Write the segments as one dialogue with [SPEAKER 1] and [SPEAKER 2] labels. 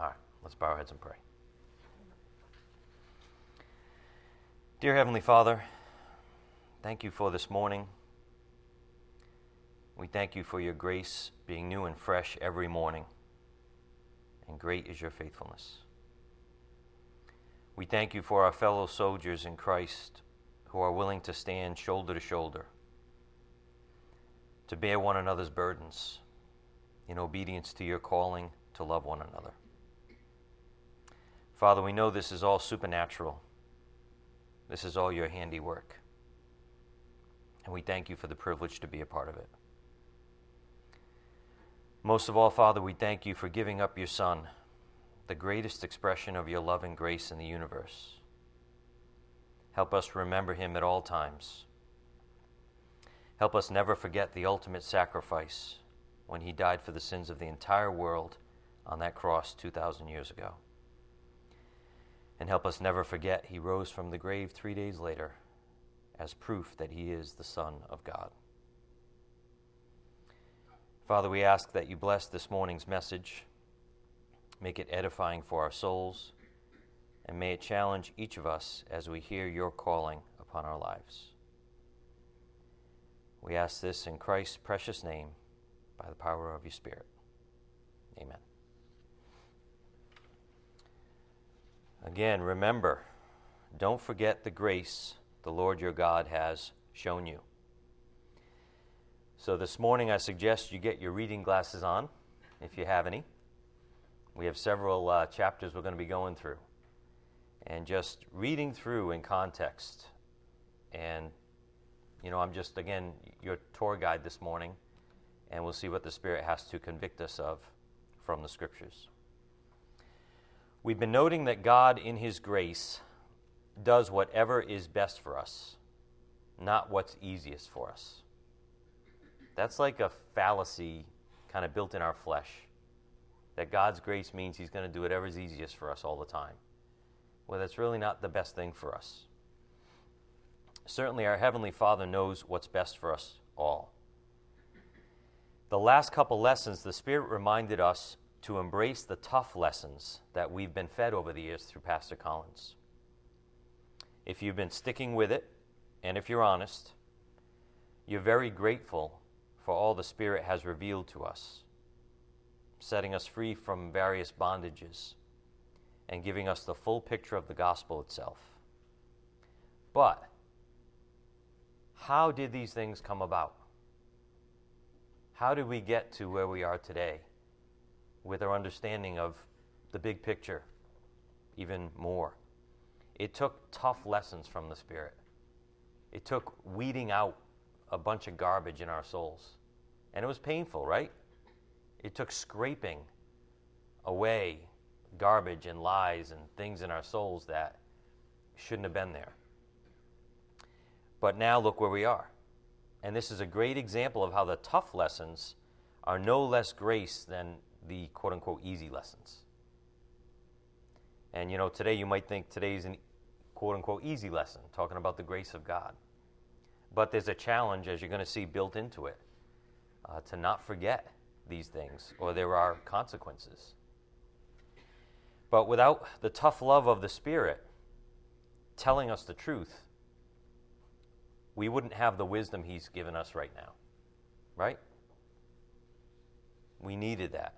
[SPEAKER 1] All right, let's bow our heads and pray. Dear Heavenly Father, thank you for this morning. We thank you for your grace being new and fresh every morning, and great is your faithfulness. We thank you for our fellow soldiers in Christ who are willing to stand shoulder to shoulder, to bear one another's burdens in obedience to your calling to love one another. Father, we know this is all supernatural. This is all your handiwork. And we thank you for the privilege to be a part of it. Most of all, Father, we thank you for giving up your Son, the greatest expression of your love and grace in the universe. Help us remember him at all times. Help us never forget the ultimate sacrifice when he died for the sins of the entire world on that cross 2,000 years ago. And help us never forget he rose from the grave three days later as proof that he is the Son of God. Father, we ask that you bless this morning's message, make it edifying for our souls, and may it challenge each of us as we hear your calling upon our lives. We ask this in Christ's precious name by the power of your Spirit. Amen. Again, remember, don't forget the grace the Lord your God has shown you. So this morning, I suggest you get your reading glasses on, if you have any. We have several uh, chapters we're going to be going through. And just reading through in context. And, you know, I'm just, again, your tour guide this morning, and we'll see what the Spirit has to convict us of from the Scriptures. We've been noting that God, in His grace, does whatever is best for us, not what's easiest for us. That's like a fallacy kind of built in our flesh. That God's grace means He's going to do whatever's easiest for us all the time. Well, that's really not the best thing for us. Certainly, our Heavenly Father knows what's best for us all. The last couple lessons, the Spirit reminded us to embrace the tough lessons that we've been fed over the years through Pastor Collins. If you've been sticking with it, and if you're honest, you're very grateful for all the Spirit has revealed to us, setting us free from various bondages and giving us the full picture of the gospel itself. But, how did these things come about? How did we get to where we are today? With our understanding of the big picture even more. It took tough lessons from the Spirit. It took weeding out a bunch of garbage in our souls. And it was painful, right? It took scraping away garbage and lies and things in our souls that shouldn't have been there. But now look where we are. And this is a great example of how the tough lessons are no less grace than the quote unquote easy lessons. And you know, today you might think today's an quote unquote easy lesson, talking about the grace of God. But there's a challenge, as you're going to see, built into it uh, to not forget these things, or there are consequences. But without the tough love of the Spirit telling us the truth, we wouldn't have the wisdom He's given us right now. Right? We needed that.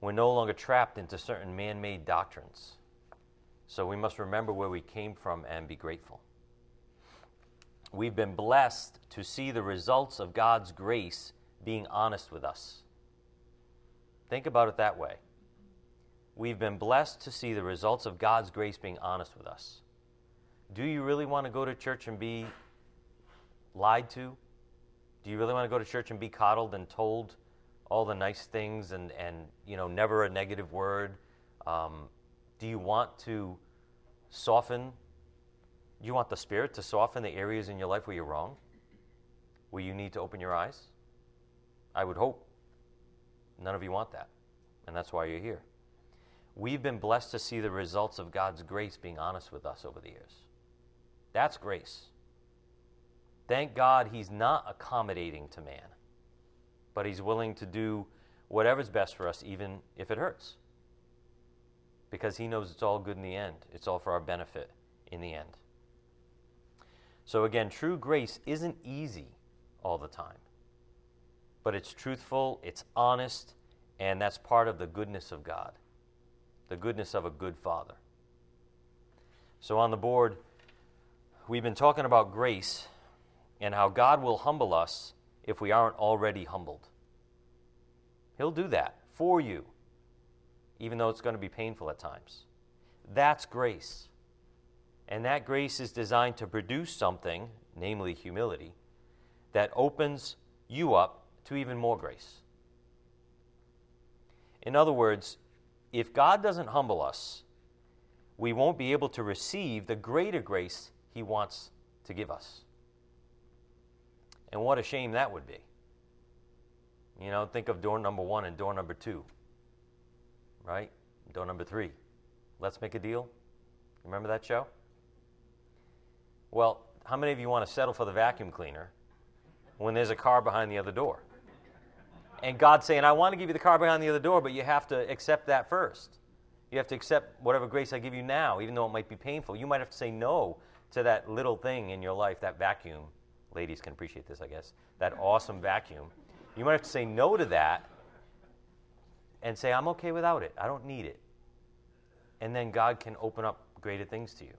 [SPEAKER 1] We're no longer trapped into certain man made doctrines. So we must remember where we came from and be grateful. We've been blessed to see the results of God's grace being honest with us. Think about it that way. We've been blessed to see the results of God's grace being honest with us. Do you really want to go to church and be lied to? Do you really want to go to church and be coddled and told all the nice things and, and you know, never a negative word? Um, do you want to soften? You want the Spirit to soften the areas in your life where you're wrong? Where you need to open your eyes? I would hope. None of you want that. And that's why you're here. We've been blessed to see the results of God's grace being honest with us over the years. That's grace. Thank God He's not accommodating to man but He's willing to do whatever's best for us, even if it hurts. because He knows it's all good in the end. It's all for our benefit in the end. So, again, true grace isn't easy all the time, but it's truthful, it's honest, and that's part of the goodness of God, the goodness of a good Father. So, on the board, we've been talking about grace and how God will humble us if we aren't already humbled. He'll do that for you, even though it's going to be painful at times. That's grace. And that grace is designed to produce something, namely humility, that opens you up to even more grace. In other words, if God doesn't humble us, we won't be able to receive the greater grace He wants to give us. And what a shame that would be. You know, think of door number one and door number two, right? Door number three. Let's make a deal. Remember that show? Well, how many of you want to settle for the vacuum cleaner when there's a car behind the other door? And God's saying, I want to give you the car behind the other door, but you have to accept that first. You have to accept whatever grace I give you now, even though it might be painful. You might have to say no to that little thing in your life, that vacuum. Ladies can appreciate this, I guess. That awesome vacuum. You might have to say no to that and say, I'm okay without it. I don't need it. And then God can open up greater things to you.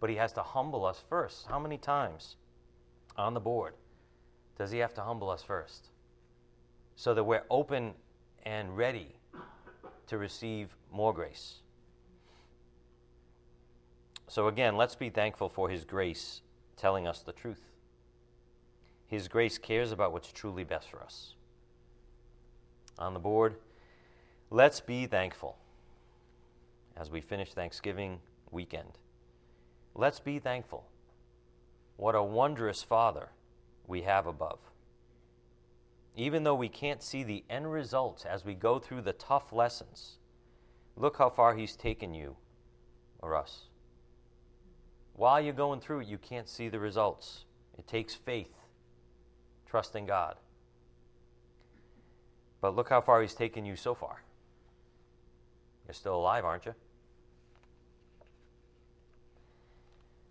[SPEAKER 1] But He has to humble us first. How many times on the board does He have to humble us first? So that we're open and ready to receive more grace. So, again, let's be thankful for His grace telling us the truth. His grace cares about what's truly best for us. On the board, let's be thankful as we finish Thanksgiving weekend. Let's be thankful. What a wondrous Father we have above. Even though we can't see the end results as we go through the tough lessons, look how far He's taken you or us. While you're going through it, you can't see the results. It takes faith, trusting God. But look how far He's taken you so far. You're still alive, aren't you?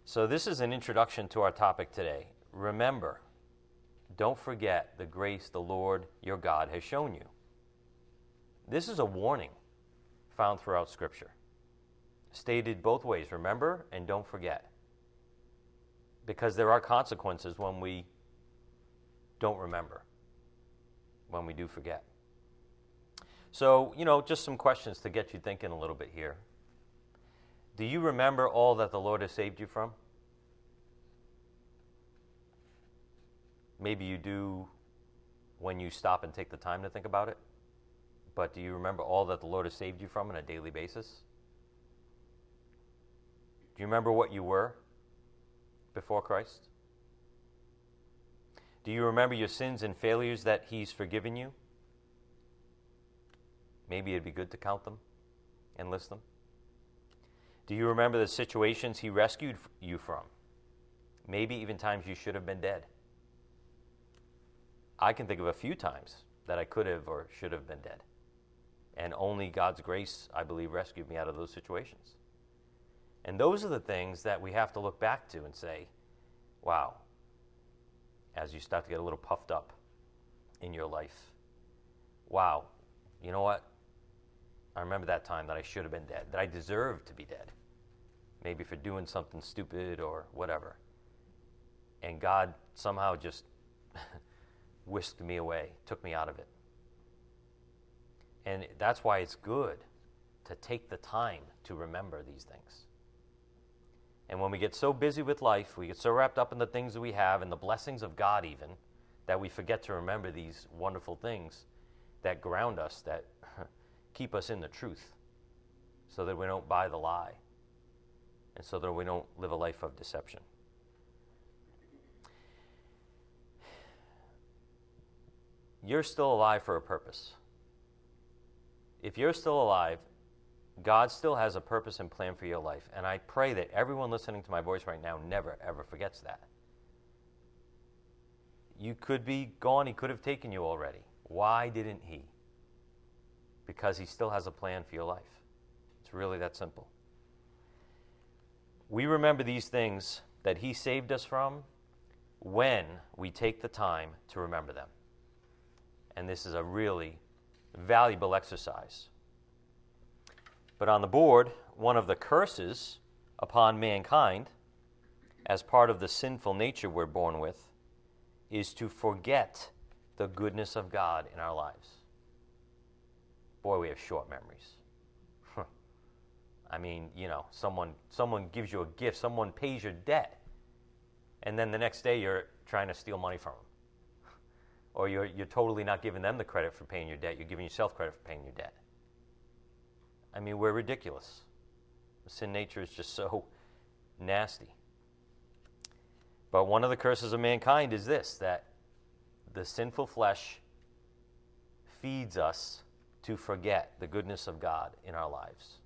[SPEAKER 1] So, this is an introduction to our topic today. Remember, don't forget the grace the Lord your God has shown you. This is a warning found throughout Scripture, stated both ways remember and don't forget. Because there are consequences when we don't remember, when we do forget. So, you know, just some questions to get you thinking a little bit here. Do you remember all that the Lord has saved you from? Maybe you do when you stop and take the time to think about it. But do you remember all that the Lord has saved you from on a daily basis? Do you remember what you were before Christ? Do you remember your sins and failures that He's forgiven you? Maybe it'd be good to count them and list them. Do you remember the situations He rescued you from? Maybe even times you should have been dead. I can think of a few times that I could have or should have been dead. And only God's grace, I believe, rescued me out of those situations. And those are the things that we have to look back to and say, wow, as you start to get a little puffed up in your life. Wow, you know what? I remember that time that I should have been dead, that I deserved to be dead, maybe for doing something stupid or whatever. And God somehow just whisked me away, took me out of it. And that's why it's good to take the time to remember these things. And when we get so busy with life, we get so wrapped up in the things that we have and the blessings of God, even, that we forget to remember these wonderful things that ground us, that keep us in the truth, so that we don't buy the lie, and so that we don't live a life of deception. you're still alive for a purpose. If you're still alive, God still has a purpose and plan for your life. And I pray that everyone listening to my voice right now never, ever forgets that. You could be gone, He could have taken you already. Why didn't He? Because He still has a plan for your life. It's really that simple. We remember these things that He saved us from when we take the time to remember them. And this is a really valuable exercise. But on the board, one of the curses upon mankind, as part of the sinful nature we're born with, is to forget the goodness of God in our lives. Boy, we have short memories. I mean, you know, someone someone gives you a gift, someone pays your debt, and then the next day you're trying to steal money from them. Or you're, you're totally not giving them the credit for paying your debt, you're giving yourself credit for paying your debt. I mean, we're ridiculous. Sin nature is just so nasty. But one of the curses of mankind is this that the sinful flesh feeds us to forget the goodness of God in our lives.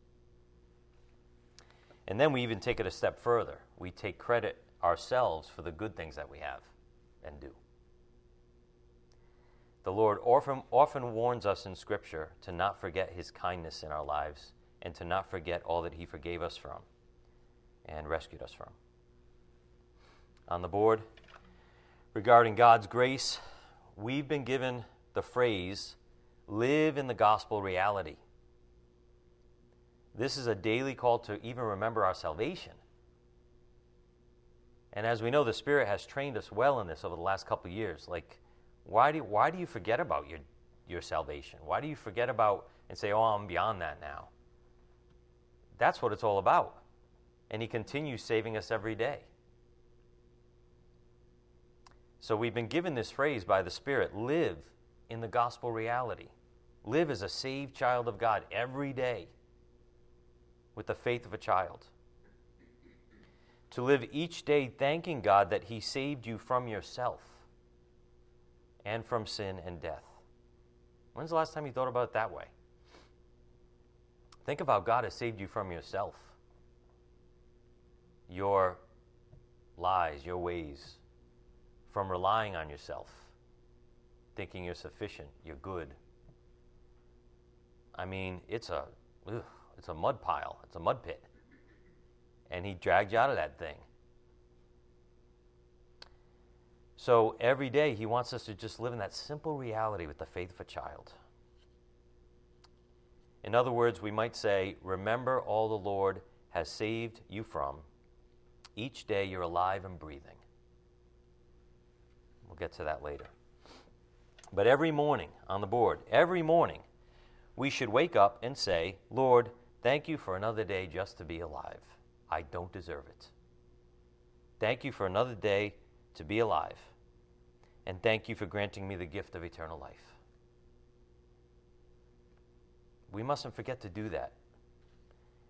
[SPEAKER 1] And then we even take it a step further. We take credit ourselves for the good things that we have and do. The Lord often, often warns us in Scripture to not forget His kindness in our lives and to not forget all that He forgave us from and rescued us from. On the board, regarding God's grace, we've been given the phrase live in the gospel reality. This is a daily call to even remember our salvation. And as we know, the Spirit has trained us well in this over the last couple years. Like, why do, why do you forget about your, your salvation? Why do you forget about and say, oh, I'm beyond that now? That's what it's all about. And He continues saving us every day. So we've been given this phrase by the Spirit live in the gospel reality. Live as a saved child of God every day with the faith of a child. To live each day thanking God that He saved you from yourself and from sin and death. When's the last time you thought about it that way? Think of how God has saved you from yourself, your lies, your ways, from relying on yourself, thinking you're sufficient, you're good. I mean, it's a ugh, it's a mud pile, it's a mud pit. And he dragged you out of that thing. So every day he wants us to just live in that simple reality with the faith of a child. In other words, we might say, Remember all the Lord has saved you from. Each day you're alive and breathing. We'll get to that later. But every morning on the board, every morning, we should wake up and say, Lord, Thank you for another day just to be alive. I don't deserve it. Thank you for another day to be alive. And thank you for granting me the gift of eternal life. We mustn't forget to do that.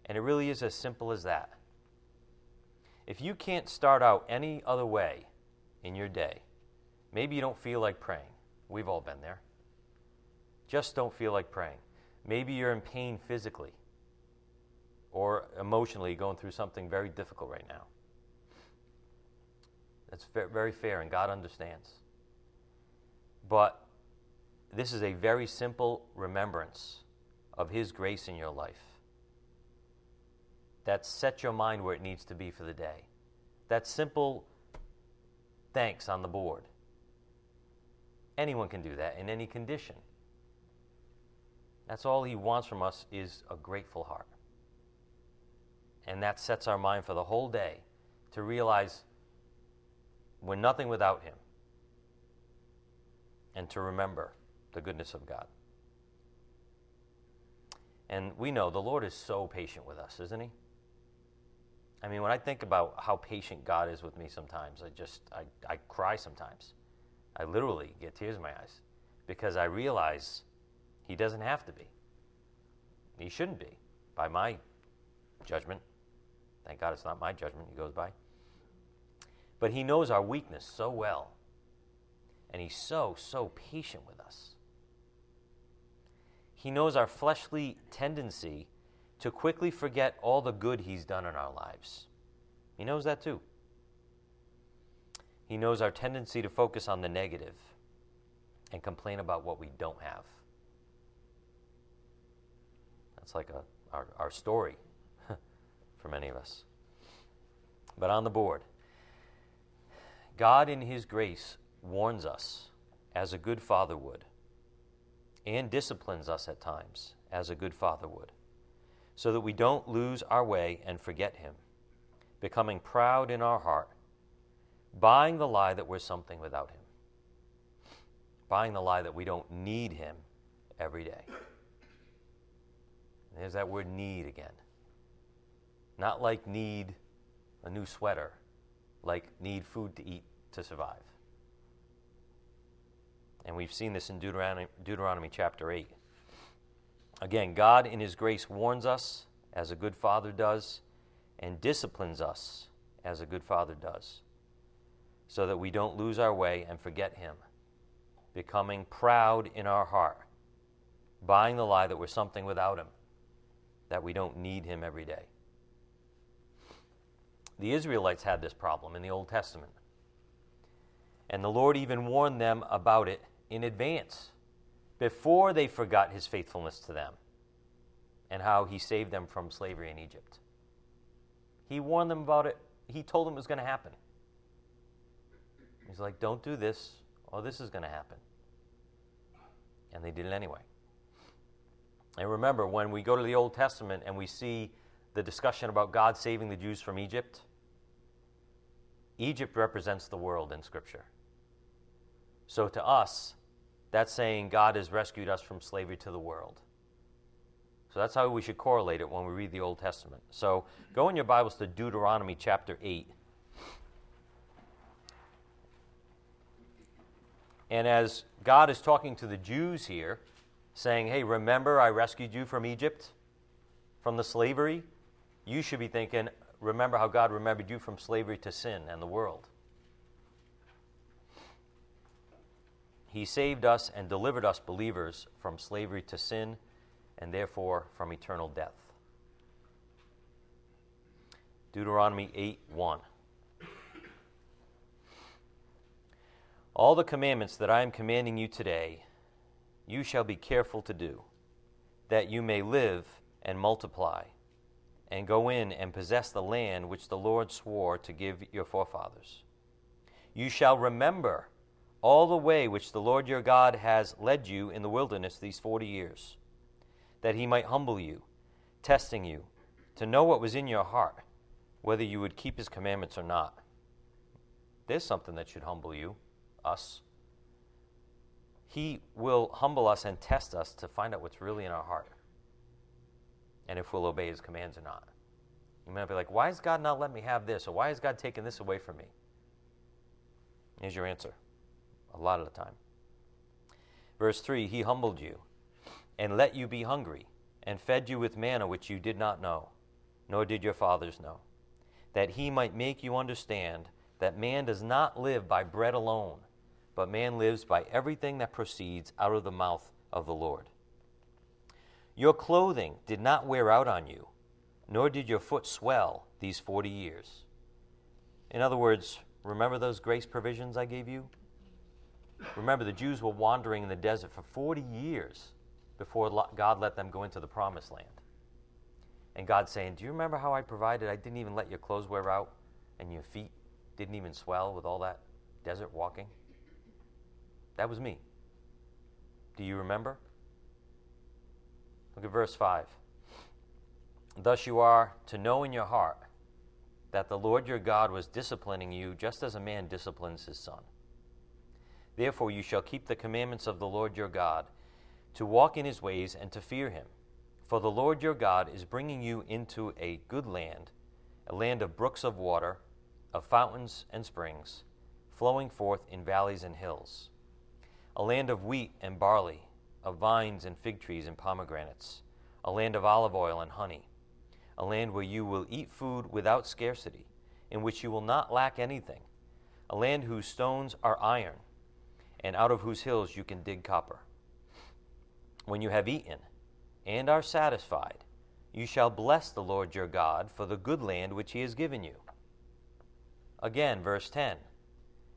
[SPEAKER 1] And it really is as simple as that. If you can't start out any other way in your day, maybe you don't feel like praying. We've all been there. Just don't feel like praying. Maybe you're in pain physically or emotionally going through something very difficult right now. That's very fair, and God understands. But this is a very simple remembrance of His grace in your life that sets your mind where it needs to be for the day. That simple thanks on the board. Anyone can do that in any condition. That's all He wants from us is a grateful heart. And that sets our mind for the whole day to realize we're nothing without Him and to remember the goodness of God. And we know the Lord is so patient with us, isn't He? I mean, when I think about how patient God is with me sometimes, I just, I, I cry sometimes. I literally get tears in my eyes because I realize He doesn't have to be. He shouldn't be, by my judgment. Thank God it's not my judgment he goes by. But he knows our weakness so well. And he's so, so patient with us. He knows our fleshly tendency to quickly forget all the good he's done in our lives. He knows that too. He knows our tendency to focus on the negative and complain about what we don't have. That's like a, our, our story for many of us. But on the board, God in His grace warns us as a good father would and disciplines us at times as a good father would so that we don't lose our way and forget Him, becoming proud in our heart, buying the lie that we're something without Him, buying the lie that we don't need Him every day. There's that word need again. Not like need a new sweater, like need food to eat to survive. And we've seen this in Deuteronomy, Deuteronomy chapter 8. Again, God in His grace warns us, as a good father does, and disciplines us, as a good father does, so that we don't lose our way and forget Him, becoming proud in our heart, buying the lie that we're something without Him, that we don't need Him every day. The Israelites had this problem in the Old Testament. And the Lord even warned them about it in advance before they forgot his faithfulness to them and how he saved them from slavery in Egypt. He warned them about it. He told them it was going to happen. He's like, don't do this, or this is going to happen. And they did it anyway. And remember, when we go to the Old Testament and we see the discussion about God saving the Jews from Egypt, Egypt represents the world in Scripture. So to us, that's saying God has rescued us from slavery to the world. So that's how we should correlate it when we read the Old Testament. So go in your Bibles to Deuteronomy chapter 8. And as God is talking to the Jews here, saying, Hey, remember I rescued you from Egypt, from the slavery, you should be thinking, Remember how God remembered you from slavery to sin and the world. He saved us and delivered us, believers, from slavery to sin and therefore from eternal death. Deuteronomy 8 1. All the commandments that I am commanding you today, you shall be careful to do, that you may live and multiply, and go in and possess the land which the Lord swore to give your forefathers. You shall remember all the way which the Lord your God has led you in the wilderness these forty years, that he might humble you, testing you, to know what was in your heart, whether you would keep his commandments or not. There's something that should humble you, us. He will humble us and test us to find out what's really in our heart and if we'll obey his commands or not. You might be like, why has God not let me have this? Or why has God taken this away from me? Here's your answer a lot of the time. Verse 3 He humbled you and let you be hungry and fed you with manna which you did not know, nor did your fathers know, that he might make you understand that man does not live by bread alone, but man lives by everything that proceeds out of the mouth of the Lord. Your clothing did not wear out on you, nor did your foot swell these 40 years. In other words, remember those grace provisions I gave you? Remember, the Jews were wandering in the desert for 40 years before God let them go into the promised land. And God's saying, Do you remember how I provided? I didn't even let your clothes wear out and your feet didn't even swell with all that desert walking? That was me. Do you remember? Look at verse 5. Thus you are to know in your heart that the Lord your God was disciplining you just as a man disciplines his son. Therefore you shall keep the commandments of the Lord your God, to walk in his ways and to fear him. For the Lord your God is bringing you into a good land, a land of brooks of water, of fountains and springs, flowing forth in valleys and hills, a land of wheat and barley of vines and fig trees and pomegranates, a land of olive oil and honey, a land where you will eat food without scarcity, in which you will not lack anything, a land whose stones are iron, and out of whose hills you can dig copper. When you have eaten and are satisfied, you shall bless the Lord your God for the good land which he has given you. Again, verse 10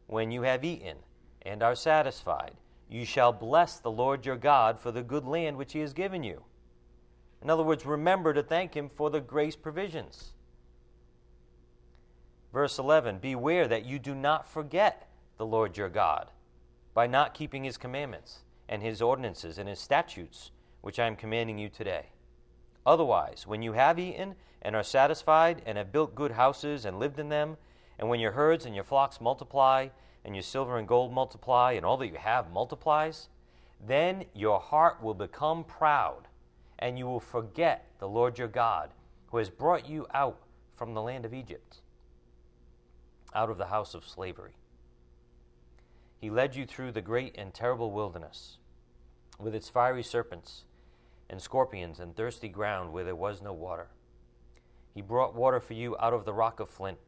[SPEAKER 1] When you have eaten and are satisfied, you shall bless the Lord your God for the good land which he has given you. In other words, remember to thank Him for the grace provisions. Verse 11 Beware that you do not forget the Lord your God by not keeping His commandments and His ordinances and His statutes, which I am commanding you today. Otherwise, when you have eaten and are satisfied and have built good houses and lived in them, and when your herds and your flocks multiply, and your silver and gold multiply, and all that you have multiplies, then your heart will become proud, and you will forget the Lord your God, who has brought you out from the land of Egypt, out of the house of slavery. He led you through the great and terrible wilderness, with its fiery serpents and scorpions and thirsty ground where there was no water. He brought water for you out of the rock of flint.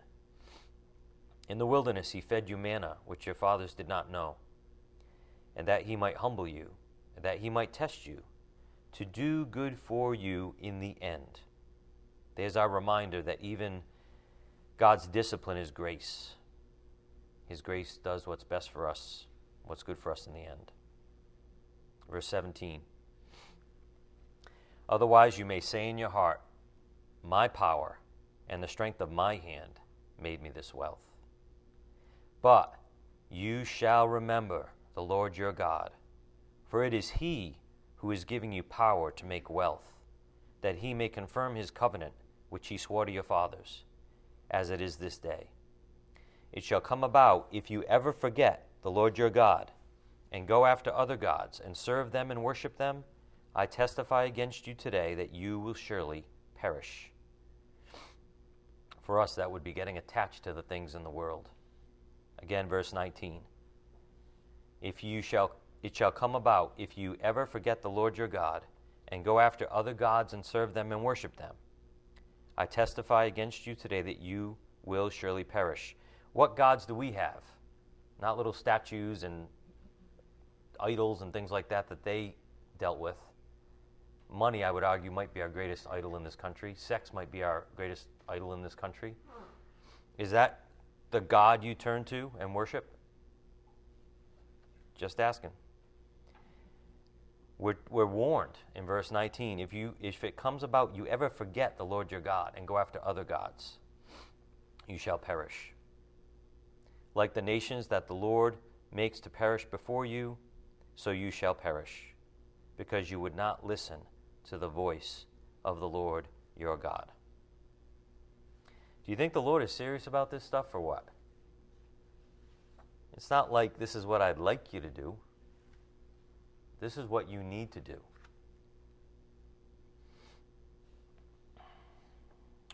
[SPEAKER 1] In the wilderness he fed you manna, which your fathers did not know, and that he might humble you, and that he might test you, to do good for you in the end. There's our reminder that even God's discipline is grace. His grace does what's best for us, what's good for us in the end. Verse 17. Otherwise, you may say in your heart, My power and the strength of my hand made me this wealth. But you shall remember the Lord your God, for it is He who is giving you power to make wealth, that He may confirm His covenant which He swore to your fathers, as it is this day. It shall come about if you ever forget the Lord your God, and go after other gods, and serve them and worship them, I testify against you today that you will surely perish. For us, that would be getting attached to the things in the world. Again, verse 19. If you shall, it shall come about if you ever forget the Lord your God and go after other gods and serve them and worship them. I testify against you today that you will surely perish. What gods do we have? Not little statues and idols and things like that that they dealt with. Money, I would argue, might be our greatest idol in this country. Sex might be our greatest idol in this country. Is that the God you turn to and worship? Just asking. We're, we're warned in verse 19 if, you, if it comes about you ever forget the Lord your God and go after other gods, you shall perish. Like the nations that the Lord makes to perish before you, so you shall perish, because you would not listen to the voice of the Lord your God. Do you think the Lord is serious about this stuff or what? It's not like this is what I'd like you to do. This is what you need to do.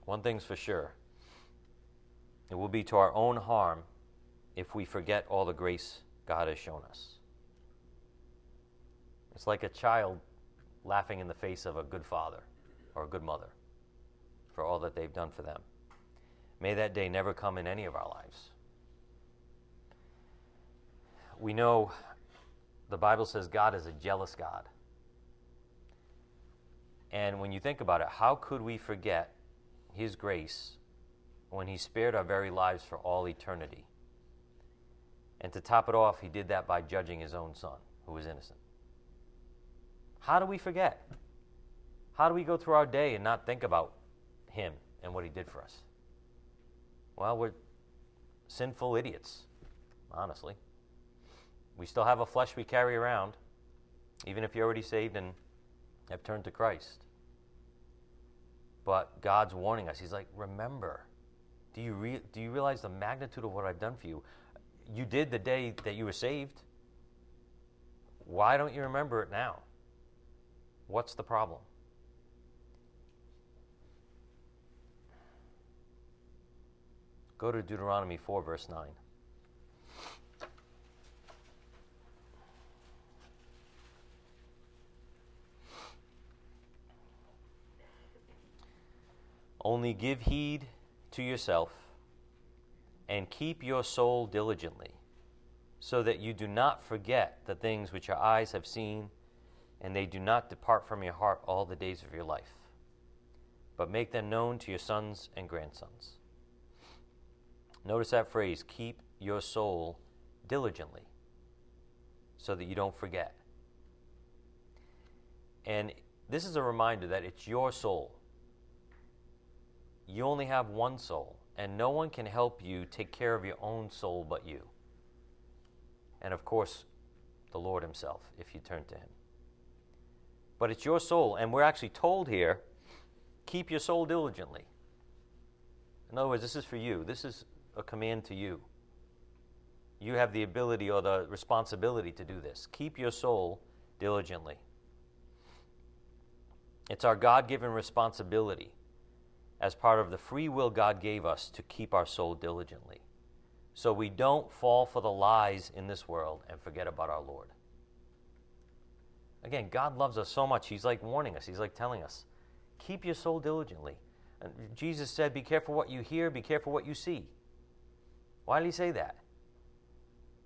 [SPEAKER 1] One thing's for sure it will be to our own harm if we forget all the grace God has shown us. It's like a child laughing in the face of a good father or a good mother for all that they've done for them. May that day never come in any of our lives. We know the Bible says God is a jealous God. And when you think about it, how could we forget His grace when He spared our very lives for all eternity? And to top it off, He did that by judging His own Son, who was innocent. How do we forget? How do we go through our day and not think about Him and what He did for us? Well, we're sinful idiots, honestly. We still have a flesh we carry around, even if you're already saved and have turned to Christ. But God's warning us. He's like, remember. Do you, re- do you realize the magnitude of what I've done for you? You did the day that you were saved. Why don't you remember it now? What's the problem? Go to Deuteronomy 4, verse 9. Only give heed to yourself and keep your soul diligently, so that you do not forget the things which your eyes have seen and they do not depart from your heart all the days of your life, but make them known to your sons and grandsons. Notice that phrase keep your soul diligently, so that you don't forget. And this is a reminder that it's your soul. You only have one soul, and no one can help you take care of your own soul but you. And of course, the Lord Himself, if you turn to Him. But it's your soul, and we're actually told here keep your soul diligently. In other words, this is for you, this is a command to you. You have the ability or the responsibility to do this. Keep your soul diligently. It's our God given responsibility as part of the free will God gave us to keep our soul diligently. So we don't fall for the lies in this world and forget about our Lord. Again, God loves us so much. He's like warning us, He's like telling us, keep your soul diligently. And Jesus said, Be careful what you hear, be careful what you see. Why did He say that?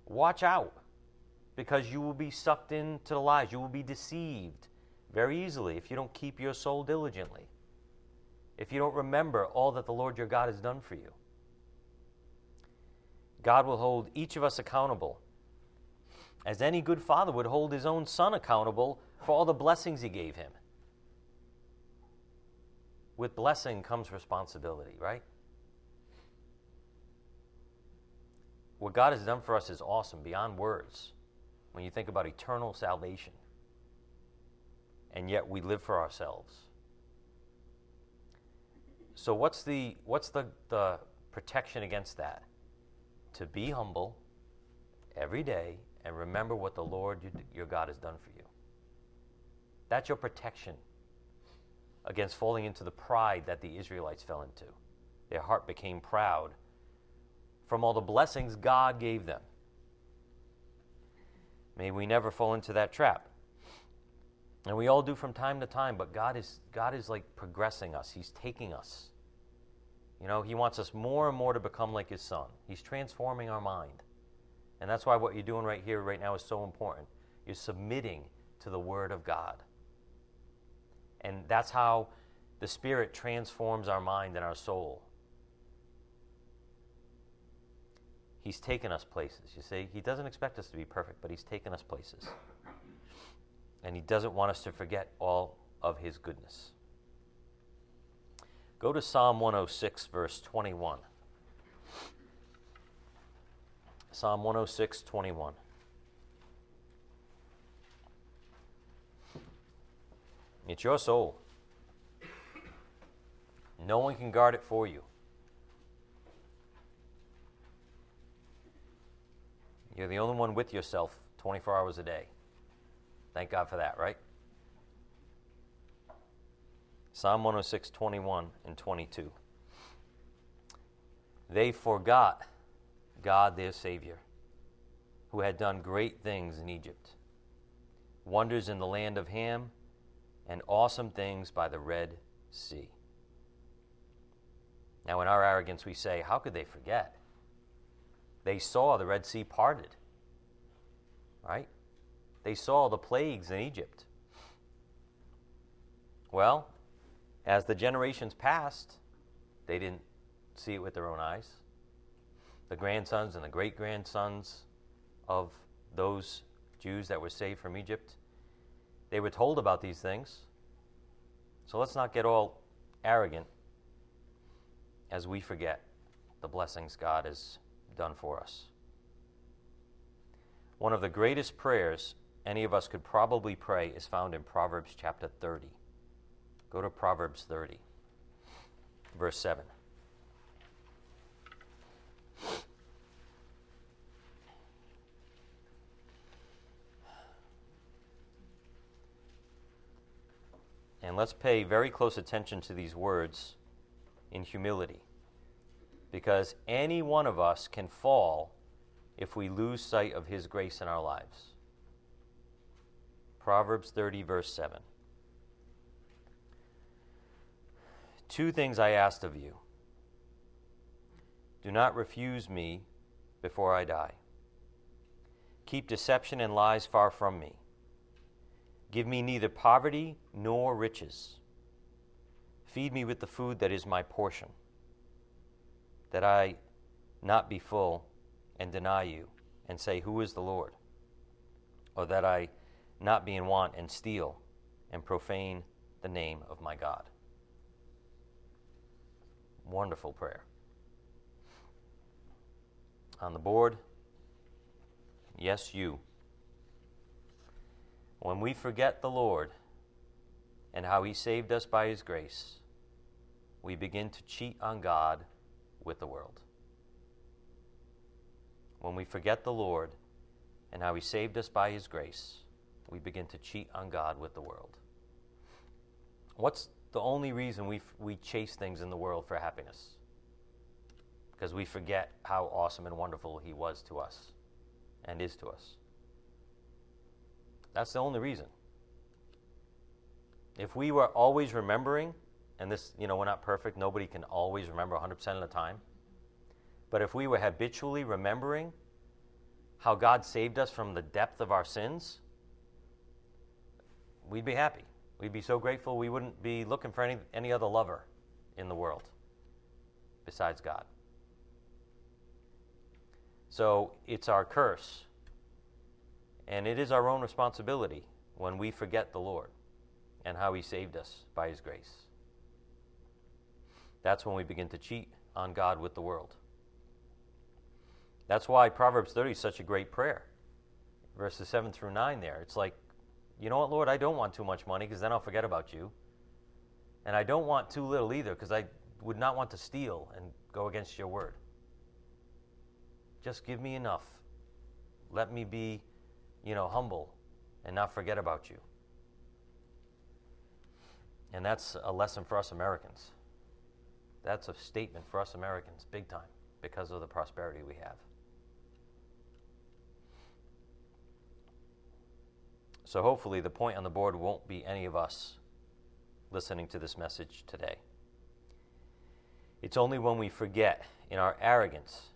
[SPEAKER 1] Watch out, because you will be sucked into the lies. You will be deceived very easily if you don't keep your soul diligently, if you don't remember all that the Lord your God has done for you. God will hold each of us accountable, as any good father would hold his own son accountable for all the blessings he gave him. With blessing comes responsibility, right? What God has done for us is awesome, beyond words, when you think about eternal salvation and yet we live for ourselves. So what's the what's the, the protection against that? To be humble every day and remember what the Lord your God has done for you. That's your protection against falling into the pride that the Israelites fell into. Their heart became proud from all the blessings God gave them. May we never fall into that trap. And we all do from time to time, but God is, God is like progressing us. He's taking us. You know, He wants us more and more to become like His Son. He's transforming our mind. And that's why what you're doing right here, right now, is so important. You're submitting to the Word of God. And that's how the Spirit transforms our mind and our soul. He's taken us places. You see, He doesn't expect us to be perfect, but He's taken us places and He doesn't want us to forget all of His goodness. Go to Psalm 106, verse 21. Psalm 106, 21. It's your soul. No one can guard it for you. You're the only one with yourself 24 hours a day. Thank God for that, right? Psalm 106, 21 and 22. They forgot God their Savior, who had done great things in Egypt, wonders in the land of Ham, and awesome things by the Red Sea. Now, in our arrogance, we say, How could they forget? They saw the Red Sea parted, right? They saw the plagues in Egypt. Well, as the generations passed, they didn't see it with their own eyes. The grandsons and the great grandsons of those Jews that were saved from Egypt, they were told about these things. So let's not get all arrogant as we forget the blessings God has done for us. One of the greatest prayers any of us could probably pray is found in Proverbs chapter 30. Go to Proverbs 30, verse 7. And let's pay very close attention to these words in humility. Because any one of us can fall if we lose sight of His grace in our lives. Proverbs 30, verse 7. Two things I asked of you. Do not refuse me before I die. Keep deception and lies far from me. Give me neither poverty nor riches. Feed me with the food that is my portion, that I not be full and deny you and say, Who is the Lord? Or that I not be in want and steal and profane the name of my God. Wonderful prayer. On the board, yes, you. When we forget the Lord and how He saved us by His grace, we begin to cheat on God with the world. When we forget the Lord and how He saved us by His grace, we begin to cheat on God with the world. What's the only reason we, we chase things in the world for happiness? Because we forget how awesome and wonderful He was to us and is to us. That's the only reason. If we were always remembering, and this, you know, we're not perfect, nobody can always remember 100% of the time. But if we were habitually remembering how God saved us from the depth of our sins, we'd be happy. We'd be so grateful we wouldn't be looking for any, any other lover in the world besides God. So it's our curse. And it is our own responsibility when we forget the Lord and how He saved us by His grace. That's when we begin to cheat on God with the world. That's why Proverbs 30 is such a great prayer. Verses 7 through 9 there. It's like, you know what, Lord, I don't want too much money because then I'll forget about you. And I don't want too little either because I would not want to steal and go against your word. Just give me enough. Let me be, you know, humble and not forget about you. And that's a lesson for us Americans. That's a statement for us Americans, big time, because of the prosperity we have. So hopefully, the point on the board won't be any of us listening to this message today. It's only when we forget in our arrogance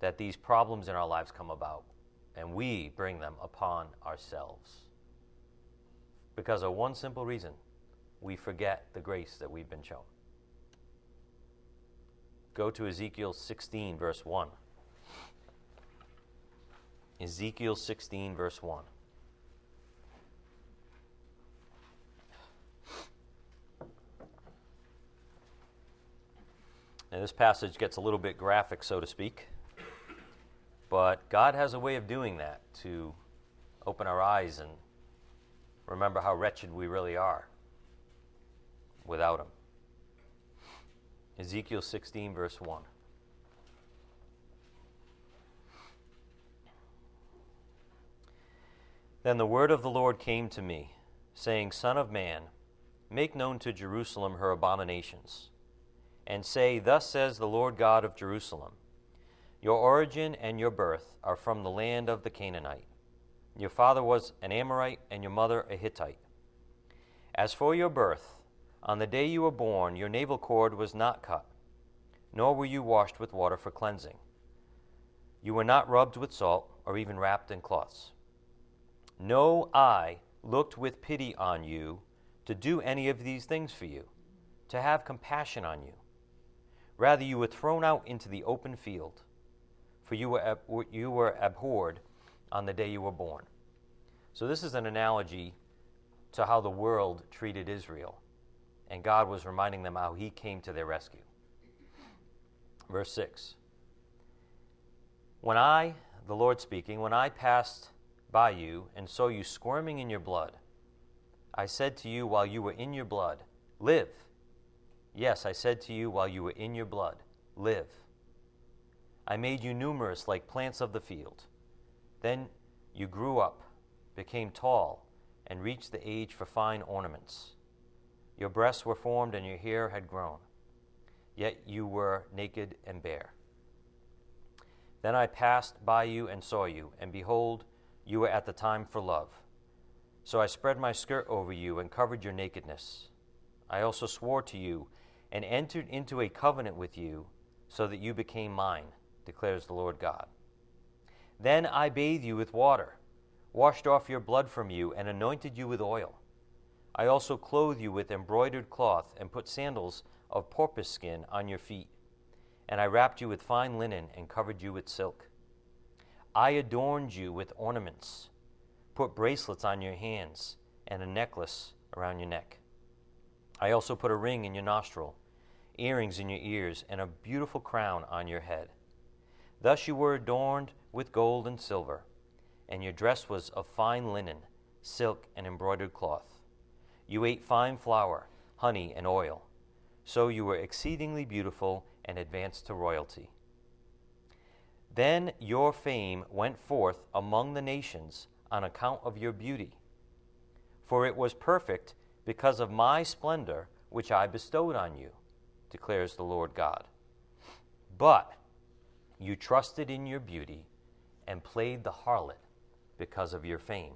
[SPEAKER 1] that these problems in our lives come about and we bring them upon ourselves. Because of one simple reason we forget the grace that we've been shown. Go to Ezekiel 16, verse 1. Ezekiel 16, verse 1. Now, this passage gets a little bit graphic, so to speak, but God has a way of doing that to open our eyes and remember how wretched we really are without Him. Ezekiel 16, verse 1. Then the word of the Lord came to me, saying, Son of man, make known to Jerusalem her abominations, and say, Thus says the Lord God of Jerusalem Your origin and your birth are from the land of the Canaanite. Your father was an Amorite, and your mother a Hittite. As for your birth, on the day you were born, your navel cord was not cut, nor were you washed with water for cleansing. You were not rubbed with salt, or even wrapped in cloths. No eye looked with pity on you to do any of these things for you, to have compassion on you. Rather, you were thrown out into the open field, for you were, ab- you were abhorred on the day you were born. So, this is an analogy to how the world treated Israel and God was reminding them how He came to their rescue. Verse 6 When I, the Lord speaking, when I passed by you and saw you squirming in your blood, I said to you while you were in your blood, Live. Yes, I said to you while you were in your blood, Live. I made you numerous like plants of the field. Then you grew up, became tall, and reached the age for fine ornaments. Your breasts were formed and your hair had grown, yet you were naked and bare. Then I passed by you and saw you, and behold, you were at the time for love. So I spread my skirt over you and covered your nakedness. I also swore to you and entered into a covenant with you, so that you became mine, declares the Lord God. Then I bathed you with water, washed off your blood from you, and anointed you with oil. I also clothe you with embroidered cloth, and put sandals of porpoise skin on your feet. And I wrapped you with fine linen, and covered you with silk. I adorned you with ornaments, put bracelets on your hands, and a necklace around your neck. I also put a ring in your nostril, earrings in your ears, and a beautiful crown on your head. Thus you were adorned with gold and silver, and your dress was of fine linen, silk, and embroidered cloth. You ate fine flour, honey, and oil. So you were exceedingly beautiful and advanced to royalty. Then your fame went forth among the nations on account of your beauty. For it was perfect because of my splendor which I bestowed on you, declares the Lord God. But you trusted in your beauty and played the harlot because of your fame.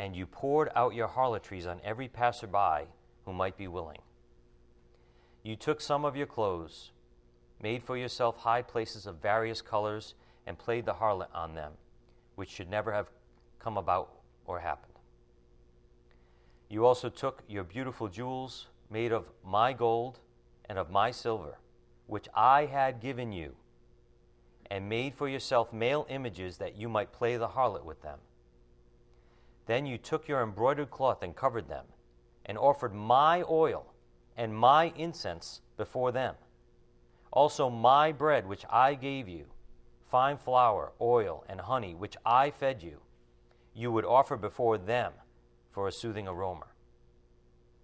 [SPEAKER 1] And you poured out your harlotries on every passerby who might be willing. You took some of your clothes, made for yourself high places of various colors, and played the harlot on them, which should never have come about or happened. You also took your beautiful jewels, made of my gold and of my silver, which I had given you, and made for yourself male images that you might play the harlot with them. Then you took your embroidered cloth and covered them, and offered my oil and my incense before them. Also, my bread, which I gave you, fine flour, oil, and honey, which I fed you, you would offer before them for a soothing aroma.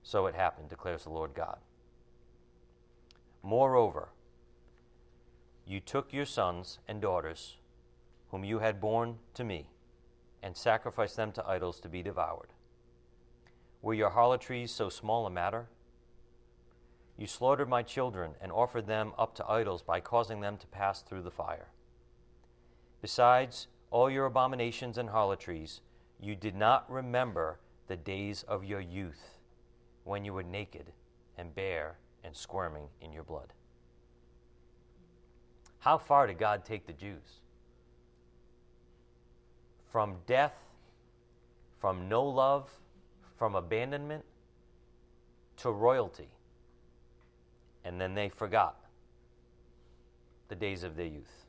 [SPEAKER 1] So it happened, declares the Lord God. Moreover, you took your sons and daughters, whom you had born to me, and sacrificed them to idols to be devoured. Were your harlotries so small a matter? You slaughtered my children and offered them up to idols by causing them to pass through the fire. Besides all your abominations and harlotries, you did not remember the days of your youth when you were naked and bare and squirming in your blood. How far did God take the Jews? From death, from no love, from abandonment, to royalty. And then they forgot the days of their youth.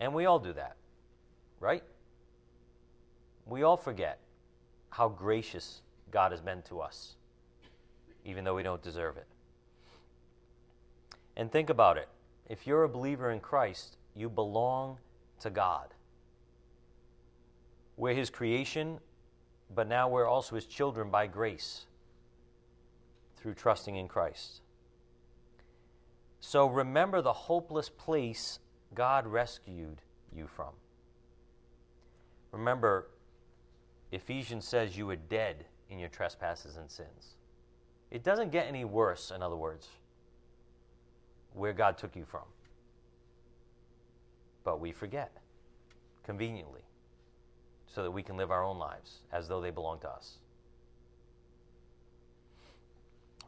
[SPEAKER 1] And we all do that, right? We all forget how gracious God has been to us, even though we don't deserve it. And think about it if you're a believer in Christ, you belong to God. We're His creation, but now we're also His children by grace through trusting in Christ. So remember the hopeless place God rescued you from. Remember, Ephesians says you were dead in your trespasses and sins. It doesn't get any worse, in other words, where God took you from. But we forget, conveniently, so that we can live our own lives as though they belong to us.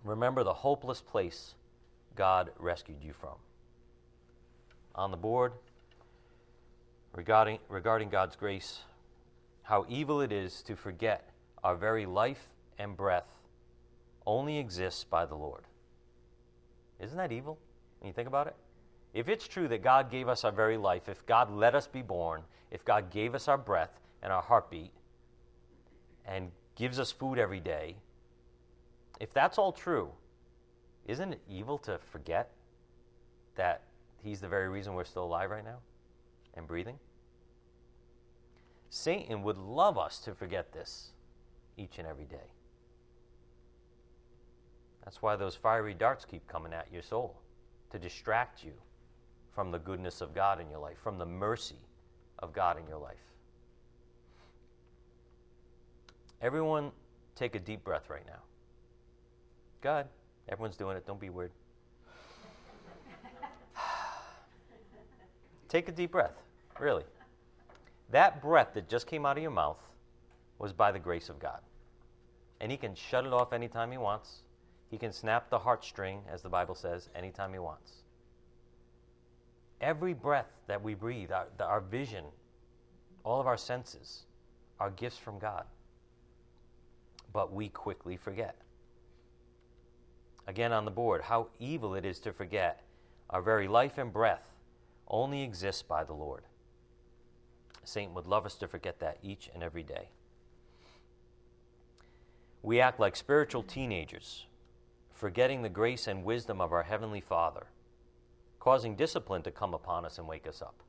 [SPEAKER 1] Remember the hopeless place God rescued you from. On the board, regarding, regarding God's grace, how evil it is to forget our very life and breath only exists by the Lord. Isn't that evil when you think about it? If it's true that God gave us our very life, if God let us be born, if God gave us our breath and our heartbeat, and gives us food every day, if that's all true, isn't it evil to forget that He's the very reason we're still alive right now and breathing? Satan would love us to forget this each and every day. That's why those fiery darts keep coming at your soul to distract you from the goodness of God in your life, from the mercy of God in your life. Everyone, take a deep breath right now. God, everyone's doing it. Don't be weird. take a deep breath, really. That breath that just came out of your mouth was by the grace of God. And He can shut it off anytime He wants. He can snap the heartstring, as the Bible says, anytime He wants. Every breath that we breathe, our, our vision, all of our senses, are gifts from God. But we quickly forget. Again on the board, how evil it is to forget our very life and breath only exists by the Lord. Satan would love us to forget that each and every day. We act like spiritual teenagers forgetting the grace and wisdom of our Heavenly Father, causing discipline to come upon us and wake us up.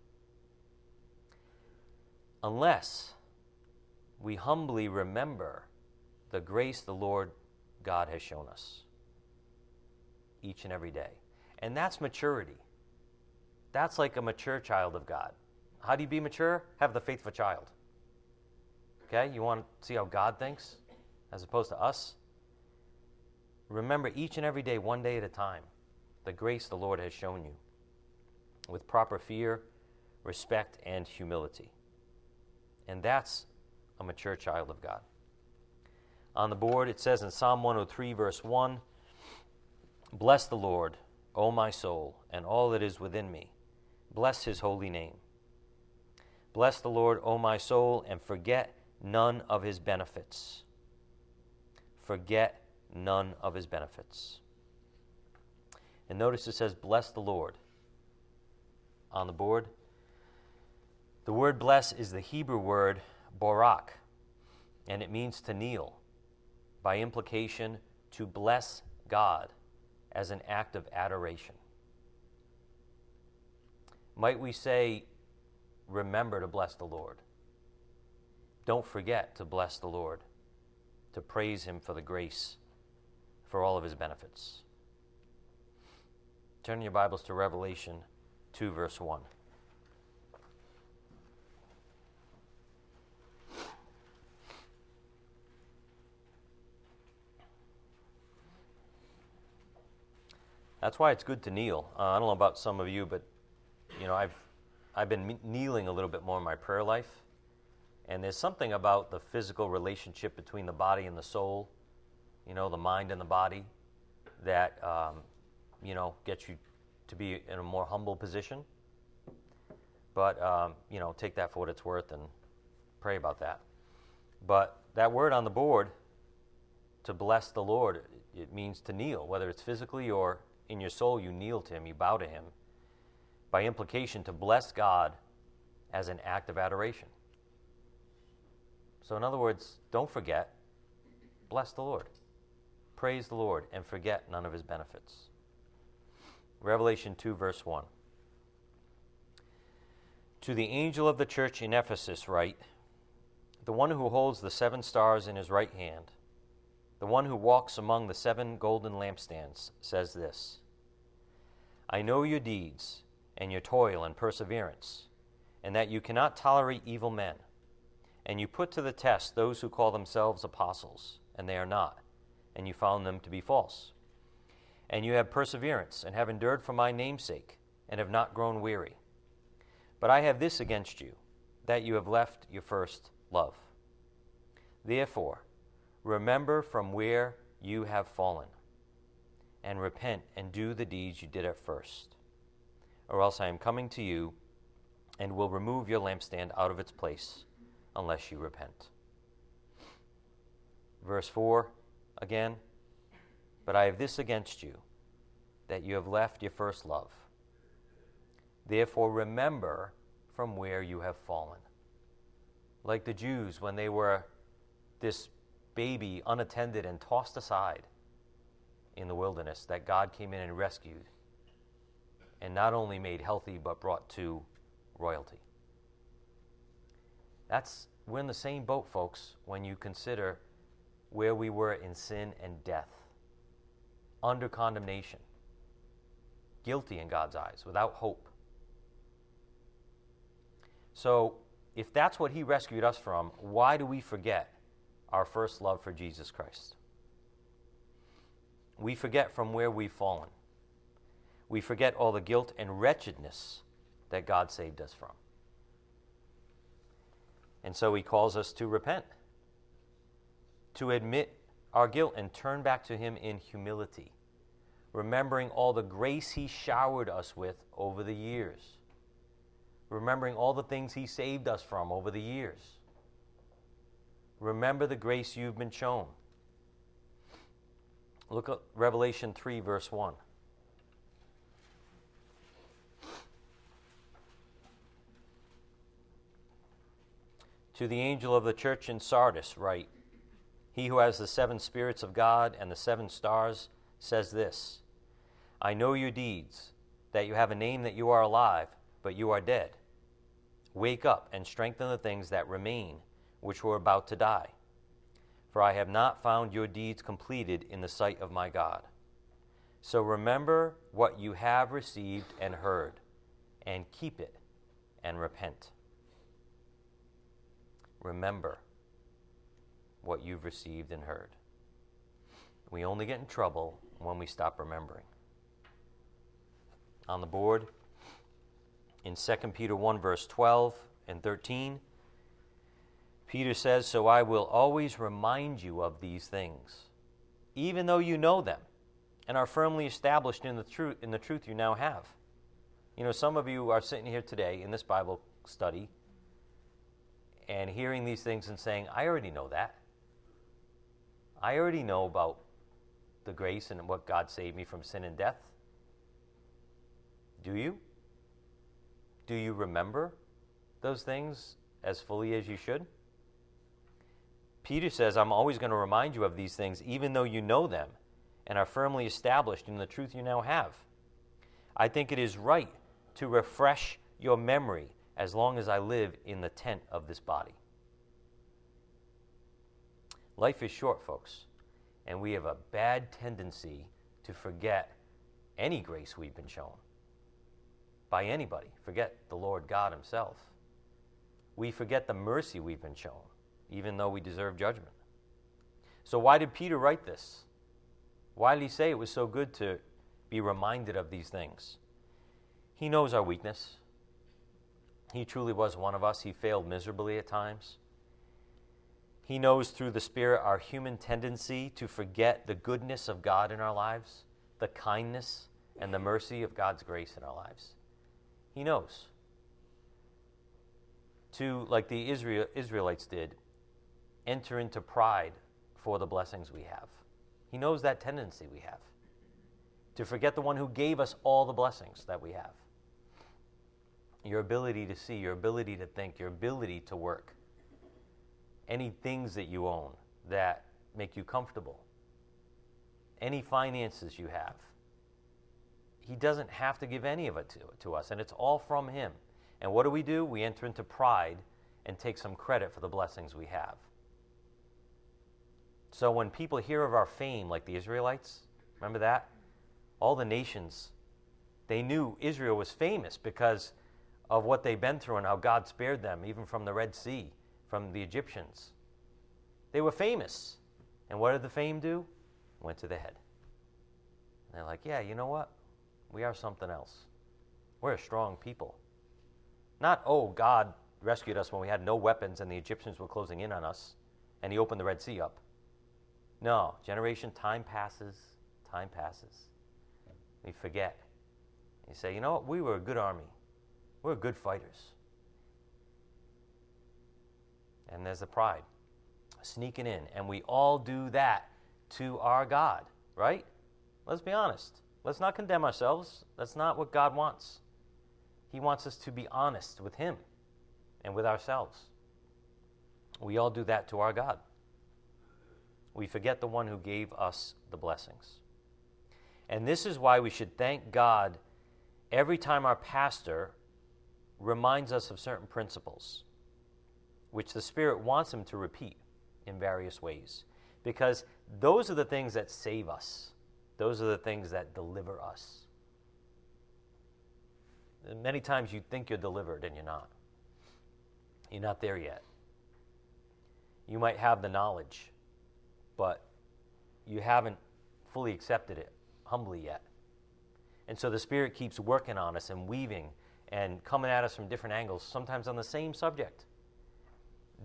[SPEAKER 1] Unless we humbly remember the grace the Lord God has shown us each and every day. And that's maturity. That's like a mature child of God. How do you be mature? Have the faith of a child. Okay? You want to see how God thinks as opposed to us? Remember each and every day, one day at a time, the grace the Lord has shown you with proper fear, respect, and humility. And that's a mature child of God. On the board, it says in Psalm 103, verse 1 Bless the Lord, O my soul, and all that is within me. Bless his holy name. Bless the Lord, O my soul, and forget none of his benefits. Forget none of his benefits. And notice it says, Bless the Lord. On the board, the word bless is the Hebrew word borak, and it means to kneel. By implication, to bless God as an act of adoration. Might we say, remember to bless the Lord? Don't forget to bless the Lord, to praise Him for the grace, for all of His benefits. Turn your Bibles to Revelation 2, verse 1. That's why it's good to kneel. Uh, I don't know about some of you, but you know, I've I've been kneeling a little bit more in my prayer life, and there's something about the physical relationship between the body and the soul, you know, the mind and the body, that um, you know gets you to be in a more humble position. But um, you know, take that for what it's worth and pray about that. But that word on the board, to bless the Lord, it means to kneel, whether it's physically or in your soul you kneel to him, you bow to him. By implication, to bless God as an act of adoration. So, in other words, don't forget, bless the Lord, praise the Lord, and forget none of his benefits. Revelation 2, verse 1. To the angel of the church in Ephesus, write The one who holds the seven stars in his right hand, the one who walks among the seven golden lampstands, says this I know your deeds, and your toil and perseverance, and that you cannot tolerate evil men. And you put to the test those who call themselves apostles, and they are not, and you found them to be false. And you have perseverance, and have endured for my name's sake, and have not grown weary. But I have this against you, that you have left your first love. Therefore, remember from where you have fallen and repent and do the deeds you did at first. Or else I am coming to you and will remove your lampstand out of its place unless you repent. Verse 4 again, but I have this against you, that you have left your first love. Therefore, remember from where you have fallen. Like the Jews when they were this baby unattended and tossed aside in the wilderness that God came in and rescued and not only made healthy but brought to royalty. That's we're in the same boat, folks, when you consider where we were in sin and death, under condemnation, guilty in God's eyes, without hope. So, if that's what He rescued us from, why do we forget our first love for Jesus Christ? We forget from where we've fallen. We forget all the guilt and wretchedness that God saved us from. And so he calls us to repent, to admit our guilt and turn back to him in humility, remembering all the grace he showered us with over the years, remembering all the things he saved us from over the years. Remember the grace you've been shown. Look at Revelation 3, verse 1. To the angel of the church in Sardis, write He who has the seven spirits of God and the seven stars says this I know your deeds, that you have a name that you are alive, but you are dead. Wake up and strengthen the things that remain, which were about to die. For I have not found your deeds completed in the sight of my God. So remember what you have received and heard, and keep it and repent. Remember what you've received and heard. We only get in trouble when we stop remembering. On the board, in 2 Peter 1, verse 12 and 13, Peter says, So I will always remind you of these things, even though you know them and are firmly established in the truth in the truth you now have. You know, some of you are sitting here today in this Bible study and hearing these things and saying, I already know that. I already know about the grace and what God saved me from sin and death. Do you? Do you remember those things as fully as you should? Peter says, I'm always going to remind you of these things, even though you know them and are firmly established in the truth you now have. I think it is right to refresh your memory as long as I live in the tent of this body. Life is short, folks, and we have a bad tendency to forget any grace we've been shown by anybody. Forget the Lord God Himself. We forget the mercy we've been shown, even though we deserve judgment. So, why did Peter write this? Why did he say it was so good to be reminded of these things? He knows our weakness. He truly was one of us. He failed miserably at times. He knows through the Spirit our human tendency to forget the goodness of God in our lives, the kindness and the mercy of God's grace in our lives. He knows. To, like the Israel, Israelites did, enter into pride for the blessings we have. He knows that tendency we have to forget the one who gave us all the blessings that we have. Your ability to see, your ability to think, your ability to work, any things that you own that make you comfortable, any finances you have. He doesn't have to give any of it to, to us, and it's all from Him. And what do we do? We enter into pride and take some credit for the blessings we have. So when people hear of our fame, like the Israelites, remember that? All the nations, they knew Israel was famous because of what they've been through and how God spared them, even from the Red Sea, from the Egyptians. They were famous. And what did the fame do? Went to the head. And they're like, yeah, you know what? We are something else. We're a strong people. Not, oh, God rescued us when we had no weapons and the Egyptians were closing in on us and he opened the Red Sea up. No, generation, time passes, time passes. We forget. You say, you know what? We were a good army. We're good fighters. And there's the pride sneaking in. And we all do that to our God, right? Let's be honest. Let's not condemn ourselves. That's not what God wants. He wants us to be honest with Him and with ourselves. We all do that to our God we forget the one who gave us the blessings. And this is why we should thank God every time our pastor reminds us of certain principles, which the Spirit wants him to repeat in various ways. Because those are the things that save us, those are the things that deliver us. Many times you think you're delivered and you're not. You're not there yet. You might have the knowledge, but you haven't fully accepted it humbly yet. And so the Spirit keeps working on us and weaving and coming at us from different angles, sometimes on the same subject.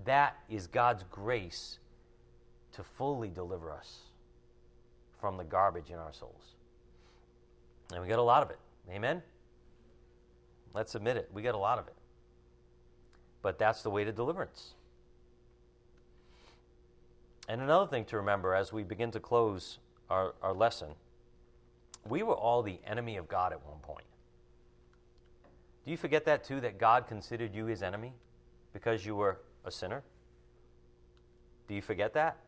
[SPEAKER 1] That is God's grace to fully deliver us from the garbage in our souls. And we get a lot of it. Amen? Let's admit it. We get a lot of it. But that's the way to deliverance. And another thing to remember as we begin to close our, our lesson we were all the enemy of God at one point. Do you forget that too, that God considered you his enemy because you were a sinner? Do you forget that?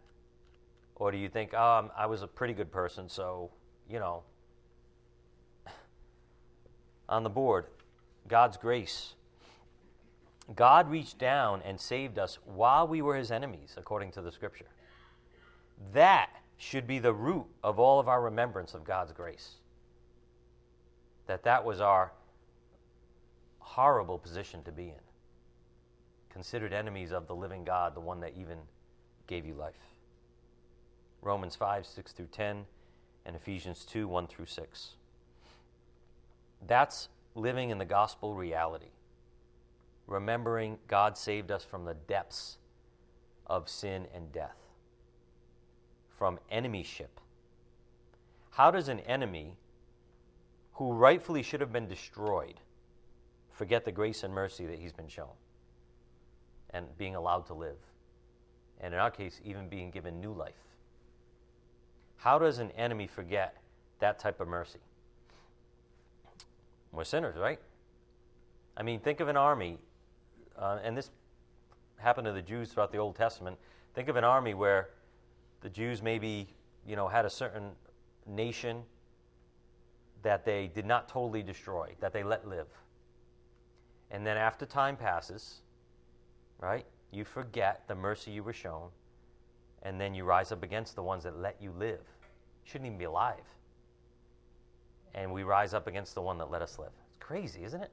[SPEAKER 1] Or do you think, oh, I was a pretty good person, so, you know, on the board God's grace. God reached down and saved us while we were his enemies, according to the scripture. That should be the root of all of our remembrance of God's grace. That that was our horrible position to be in. Considered enemies of the living God, the one that even gave you life. Romans 5, 6 through 10, and Ephesians 2, 1 through 6. That's living in the gospel reality. Remembering God saved us from the depths of sin and death, from enemyship. How does an enemy who rightfully should have been destroyed forget the grace and mercy that he's been shown and being allowed to live? And in our case, even being given new life. How does an enemy forget that type of mercy? We're sinners, right? I mean, think of an army, uh, and this happened to the Jews throughout the Old Testament. Think of an army where the Jews maybe, you know, had a certain nation that they did not totally destroy, that they let live. And then after time passes, right, you forget the mercy you were shown, and then you rise up against the ones that let you live. shouldn't even be alive and we rise up against the one that let us live. It's crazy, isn't it?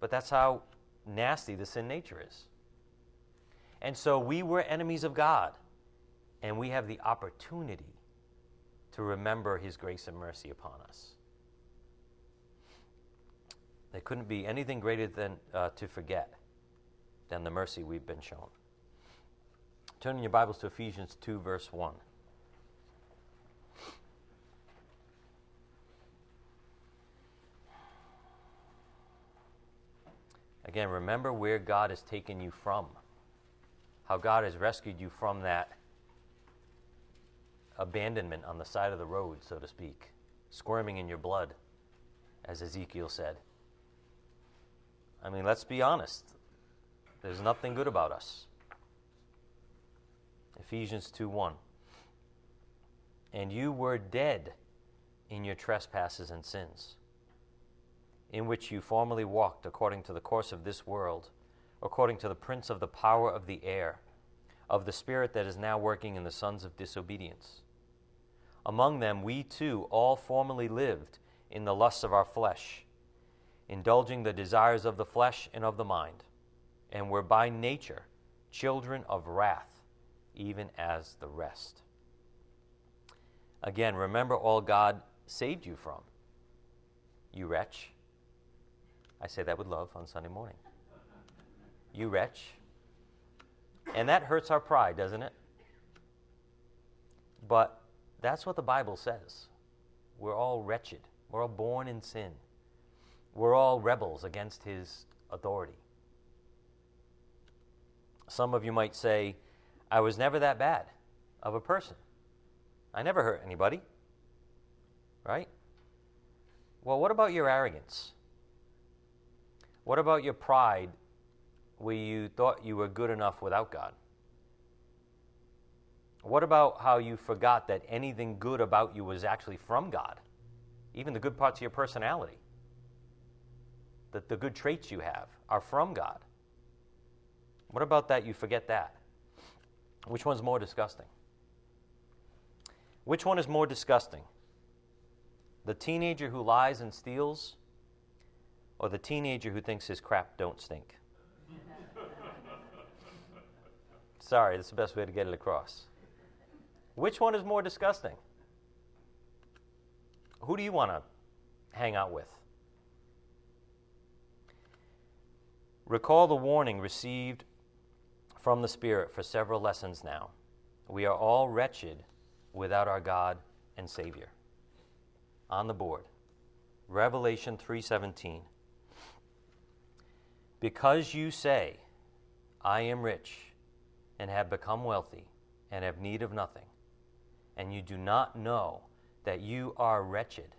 [SPEAKER 1] But that's how nasty the sin nature is. And so we were enemies of God, and we have the opportunity to remember his grace and mercy upon us. There couldn't be anything greater than uh, to forget than the mercy we've been shown. Turn in your Bibles to Ephesians 2, verse 1. Again, remember where God has taken you from, how God has rescued you from that abandonment on the side of the road, so to speak, squirming in your blood, as Ezekiel said. I mean, let's be honest. There's nothing good about us. Ephesians 2 1. And you were dead in your trespasses and sins in which you formerly walked according to the course of this world, according to the prince of the power of the air, of the spirit that is now working in the sons of disobedience. Among them we too all formerly lived in the lusts of our flesh, indulging the desires of the flesh and of the mind, and were by nature children of wrath, even as the rest. Again, remember all God saved you from. You wretch. I say that with love on Sunday morning. You wretch. And that hurts our pride, doesn't it? But that's what the Bible says. We're all wretched. We're all born in sin. We're all rebels against his authority. Some of you might say, I was never that bad of a person. I never hurt anybody. Right? Well, what about your arrogance? What about your pride where you thought you were good enough without God? What about how you forgot that anything good about you was actually from God? Even the good parts of your personality, that the good traits you have are from God. What about that? You forget that. Which one's more disgusting? Which one is more disgusting? The teenager who lies and steals or the teenager who thinks his crap don't stink? Sorry, that's the best way to get it across. Which one is more disgusting? Who do you want to hang out with? Recall the warning received from the Spirit for several lessons now. We are all wretched without our God and Savior. On the board. Revelation 3:17 because you say, I am rich and have become wealthy and have need of nothing, and you do not know that you are wretched.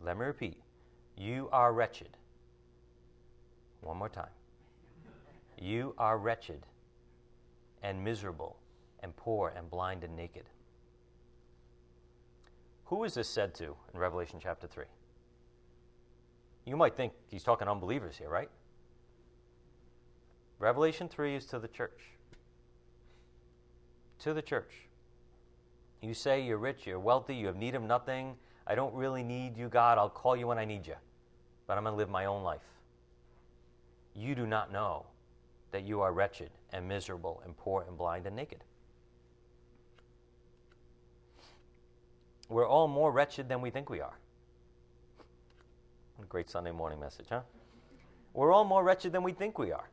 [SPEAKER 1] Let me repeat you are wretched. One more time. You are wretched and miserable and poor and blind and naked. Who is this said to in Revelation chapter 3? You might think he's talking unbelievers here, right? Revelation 3 is to the church. To the church. You say you're rich, you're wealthy, you have need of nothing. I don't really need you, God. I'll call you when I need you. But I'm going to live my own life. You do not know that you are wretched and miserable and poor and blind and naked. We're all more wretched than we think we are. A great Sunday morning message, huh? We're all more wretched than we think we are.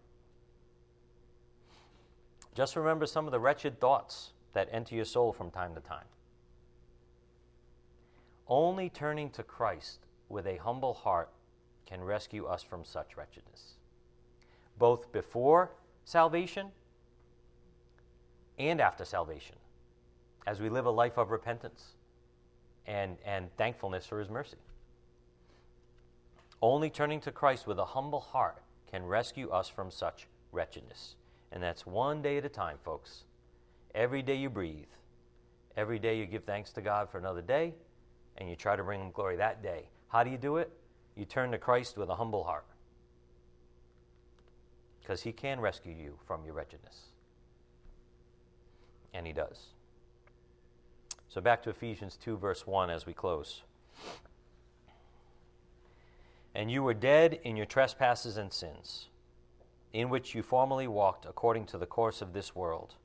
[SPEAKER 1] Just remember some of the wretched thoughts that enter your soul from time to time. Only turning to Christ with a humble heart can rescue us from such wretchedness, both before salvation and after salvation, as we live a life of repentance and, and thankfulness for His mercy. Only turning to Christ with a humble heart can rescue us from such wretchedness. And that's one day at a time, folks. Every day you breathe, every day you give thanks to God for another day, and you try to bring Him glory that day. How do you do it? You turn to Christ with a humble heart. Because He can rescue you from your wretchedness. And He does. So back to Ephesians 2, verse 1 as we close. And you were dead in your trespasses and sins, in which you formerly walked according to the course of this world,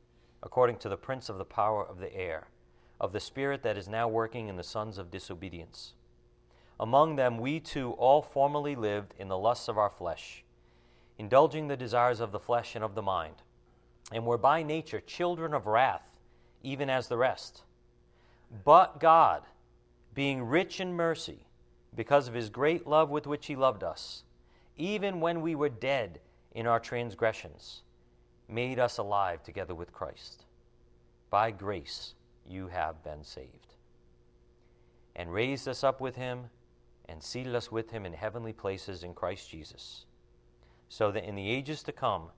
[SPEAKER 1] according to the prince of the power of the air, of the spirit that is now working in the sons of disobedience. Among them we too all formerly lived in the lusts of our flesh, indulging the desires of the flesh and of the mind, and were by nature children of wrath, even as the rest. But God, being rich in mercy, because of his great love with which he loved us, even when we were dead in our transgressions, made us alive together with Christ. By grace you have been saved. And raised us up with him and seated us with him in heavenly places in Christ Jesus, so that in the ages to come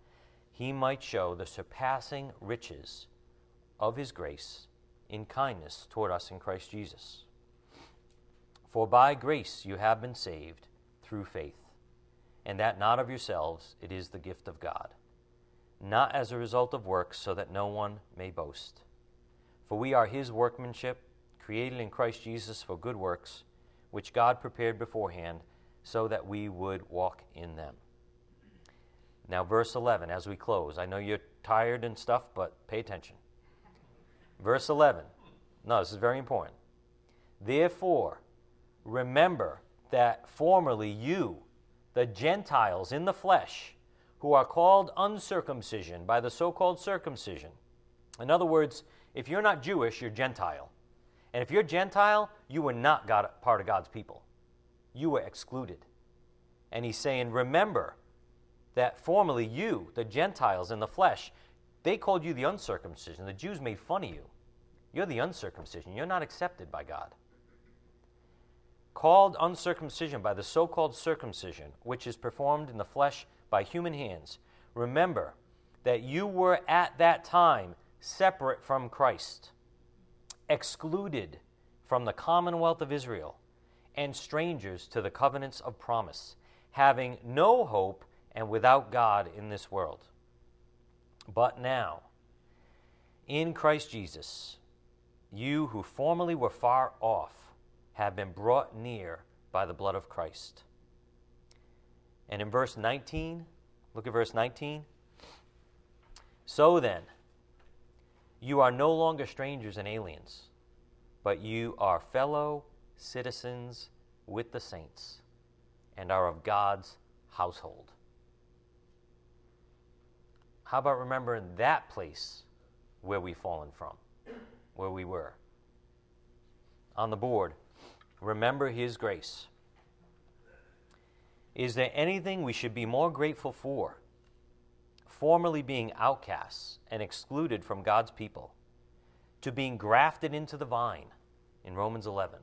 [SPEAKER 1] he might show the surpassing riches of his grace in kindness toward us in Christ Jesus. For by grace you have been saved through faith, and that not of yourselves, it is the gift of God, not as a result of works, so that no one may boast. For we are his workmanship, created in Christ Jesus for good works, which God prepared beforehand, so that we would walk in them. Now, verse 11, as we close. I know you're tired and stuff, but pay attention. Verse 11. No, this is very important. Therefore, remember that formerly you, the Gentiles in the flesh, who are called uncircumcision by the so called circumcision. In other words, if you're not Jewish, you're Gentile. And if you're Gentile, you were not God, part of God's people. You were excluded. And he's saying, remember that formerly you, the Gentiles in the flesh, they called you the uncircumcision. The Jews made fun of you. You're the uncircumcision. You're not accepted by God. Called uncircumcision by the so called circumcision, which is performed in the flesh by human hands, remember that you were at that time separate from Christ, excluded from the commonwealth of Israel, and strangers to the covenants of promise, having no hope and without God in this world. But now, in Christ Jesus, you who formerly were far off have been brought near by the blood of Christ. And in verse 19, look at verse 19. So then, you are no longer strangers and aliens, but you are fellow citizens with the saints and are of God's household. How about remembering that place where we've fallen from, where we were? On the board, remember His grace. Is there anything we should be more grateful for? Formerly being outcasts and excluded from God's people, to being grafted into the vine in Romans 11,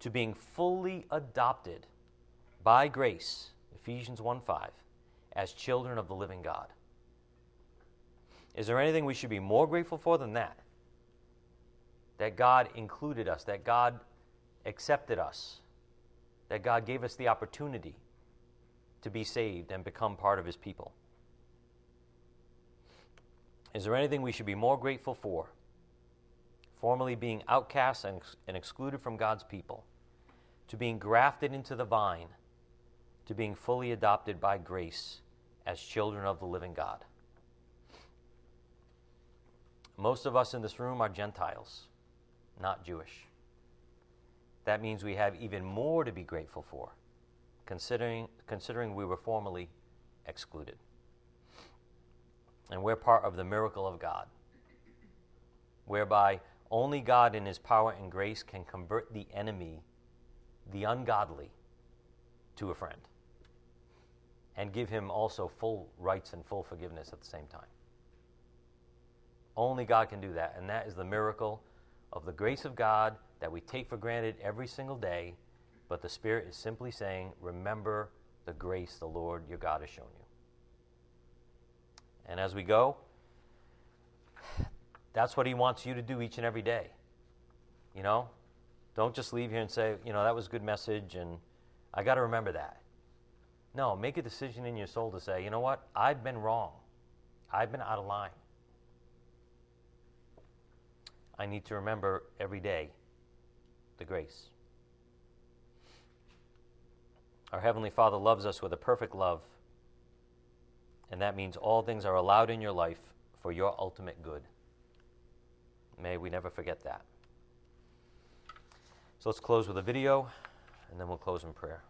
[SPEAKER 1] to being fully adopted by grace, Ephesians 1 5, as children of the living God. Is there anything we should be more grateful for than that?
[SPEAKER 2] that God included us, that God accepted us, that God gave us the opportunity to be saved and become part of His people. Is there anything we should be more grateful for? Formerly being outcast and, and excluded from God's people, to being grafted into the vine, to being fully adopted by grace as children of the living God. Most of us in this room are Gentiles, not Jewish. That means we have even more to be grateful for, considering, considering we were formerly excluded. And we're part of the miracle of God, whereby only God in His power and grace can convert the enemy, the ungodly, to a friend and give him also full rights and full forgiveness at the same time. Only God can do that, and that is the miracle of the grace of God that we take for granted every single day, but the Spirit is simply saying, Remember the grace the Lord your God has shown you. And as we go, that's what He wants you to do each and every day. You know, don't just leave here and say, you know, that was a good message, and I got to remember that. No, make a decision in your soul to say, you know what? I've been wrong. I've been out of line. I need to remember every day the grace. Our Heavenly Father loves us with a perfect love, and that means all things are allowed in your life for your ultimate good. May we never forget that. So let's close with a video, and then we'll close in prayer.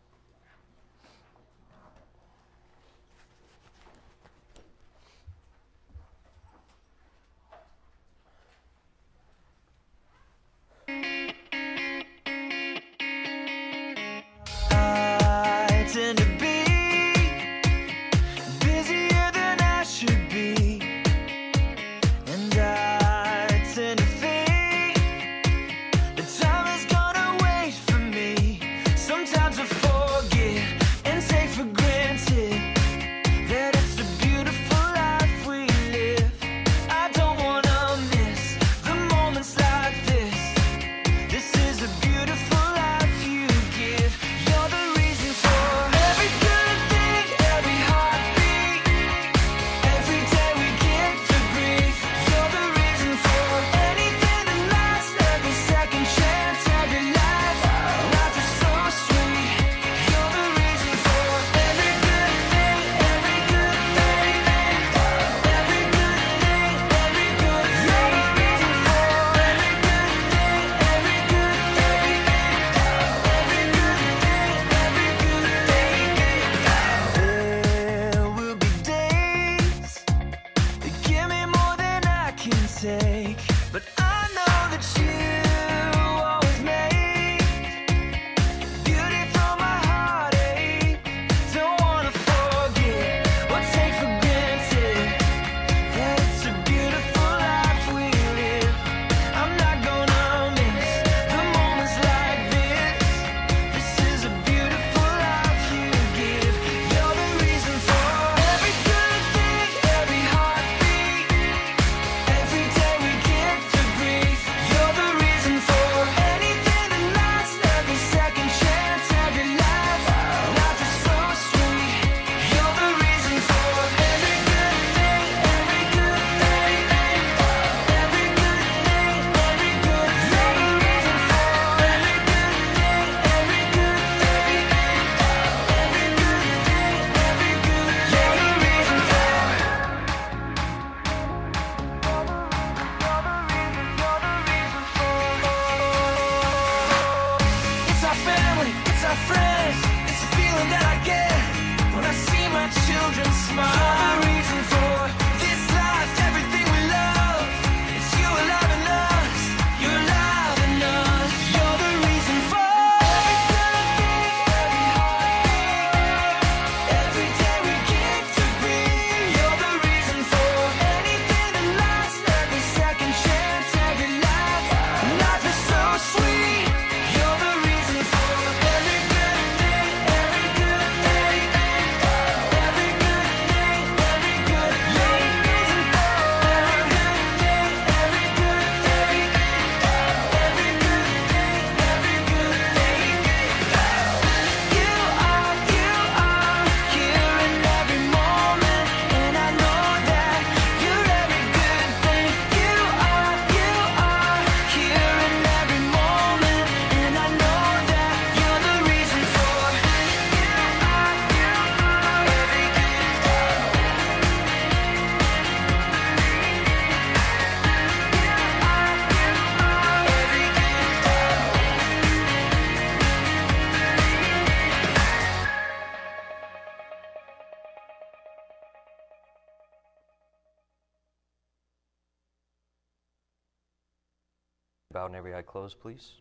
[SPEAKER 1] Bowed and every eye closed, please.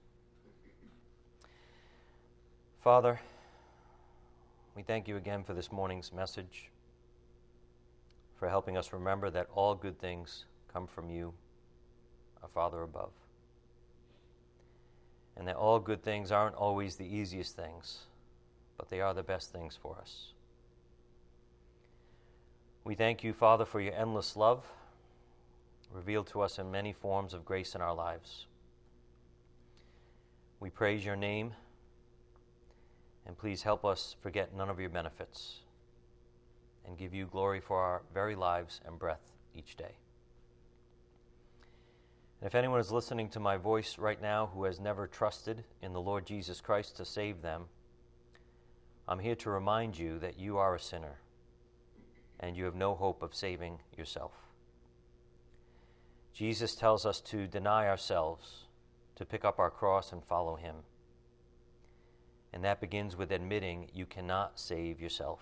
[SPEAKER 1] Father, we thank you again for this morning's message, for helping us remember that all good things come from you, our Father above, and that all good things aren't always the easiest things, but they are the best things for us. We thank you, Father, for your endless love revealed to us in many forms of grace in our lives. We praise your name, and please help us forget none of your benefits and give you glory for our very lives and breath each day. And if anyone is listening to my voice right now who has never trusted in the Lord Jesus Christ to save them, I'm here to remind you that you are a sinner and you have no hope of saving yourself. Jesus tells us to deny ourselves, to pick up our cross and follow him. And that begins with admitting you cannot save yourself.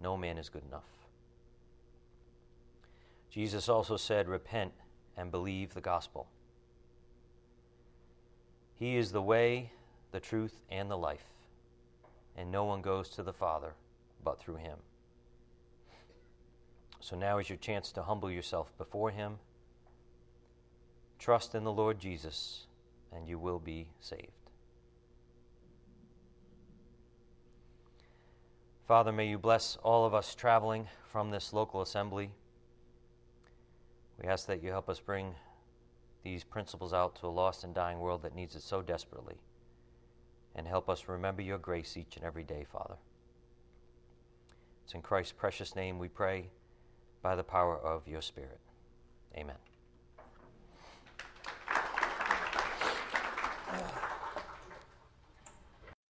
[SPEAKER 1] No man is good enough. Jesus also said, Repent and believe the gospel. He is the way, the truth, and the life, and no one goes to the Father but through him. So now is your chance to humble yourself before him Trust in the Lord Jesus, and you will be saved. Father, may you bless all of us traveling from this local assembly. We ask that you help us bring these principles out to a lost and dying world that needs it so desperately. And help us remember your grace each and every day, Father. It's in Christ's precious name we pray by the power of your Spirit. Amen.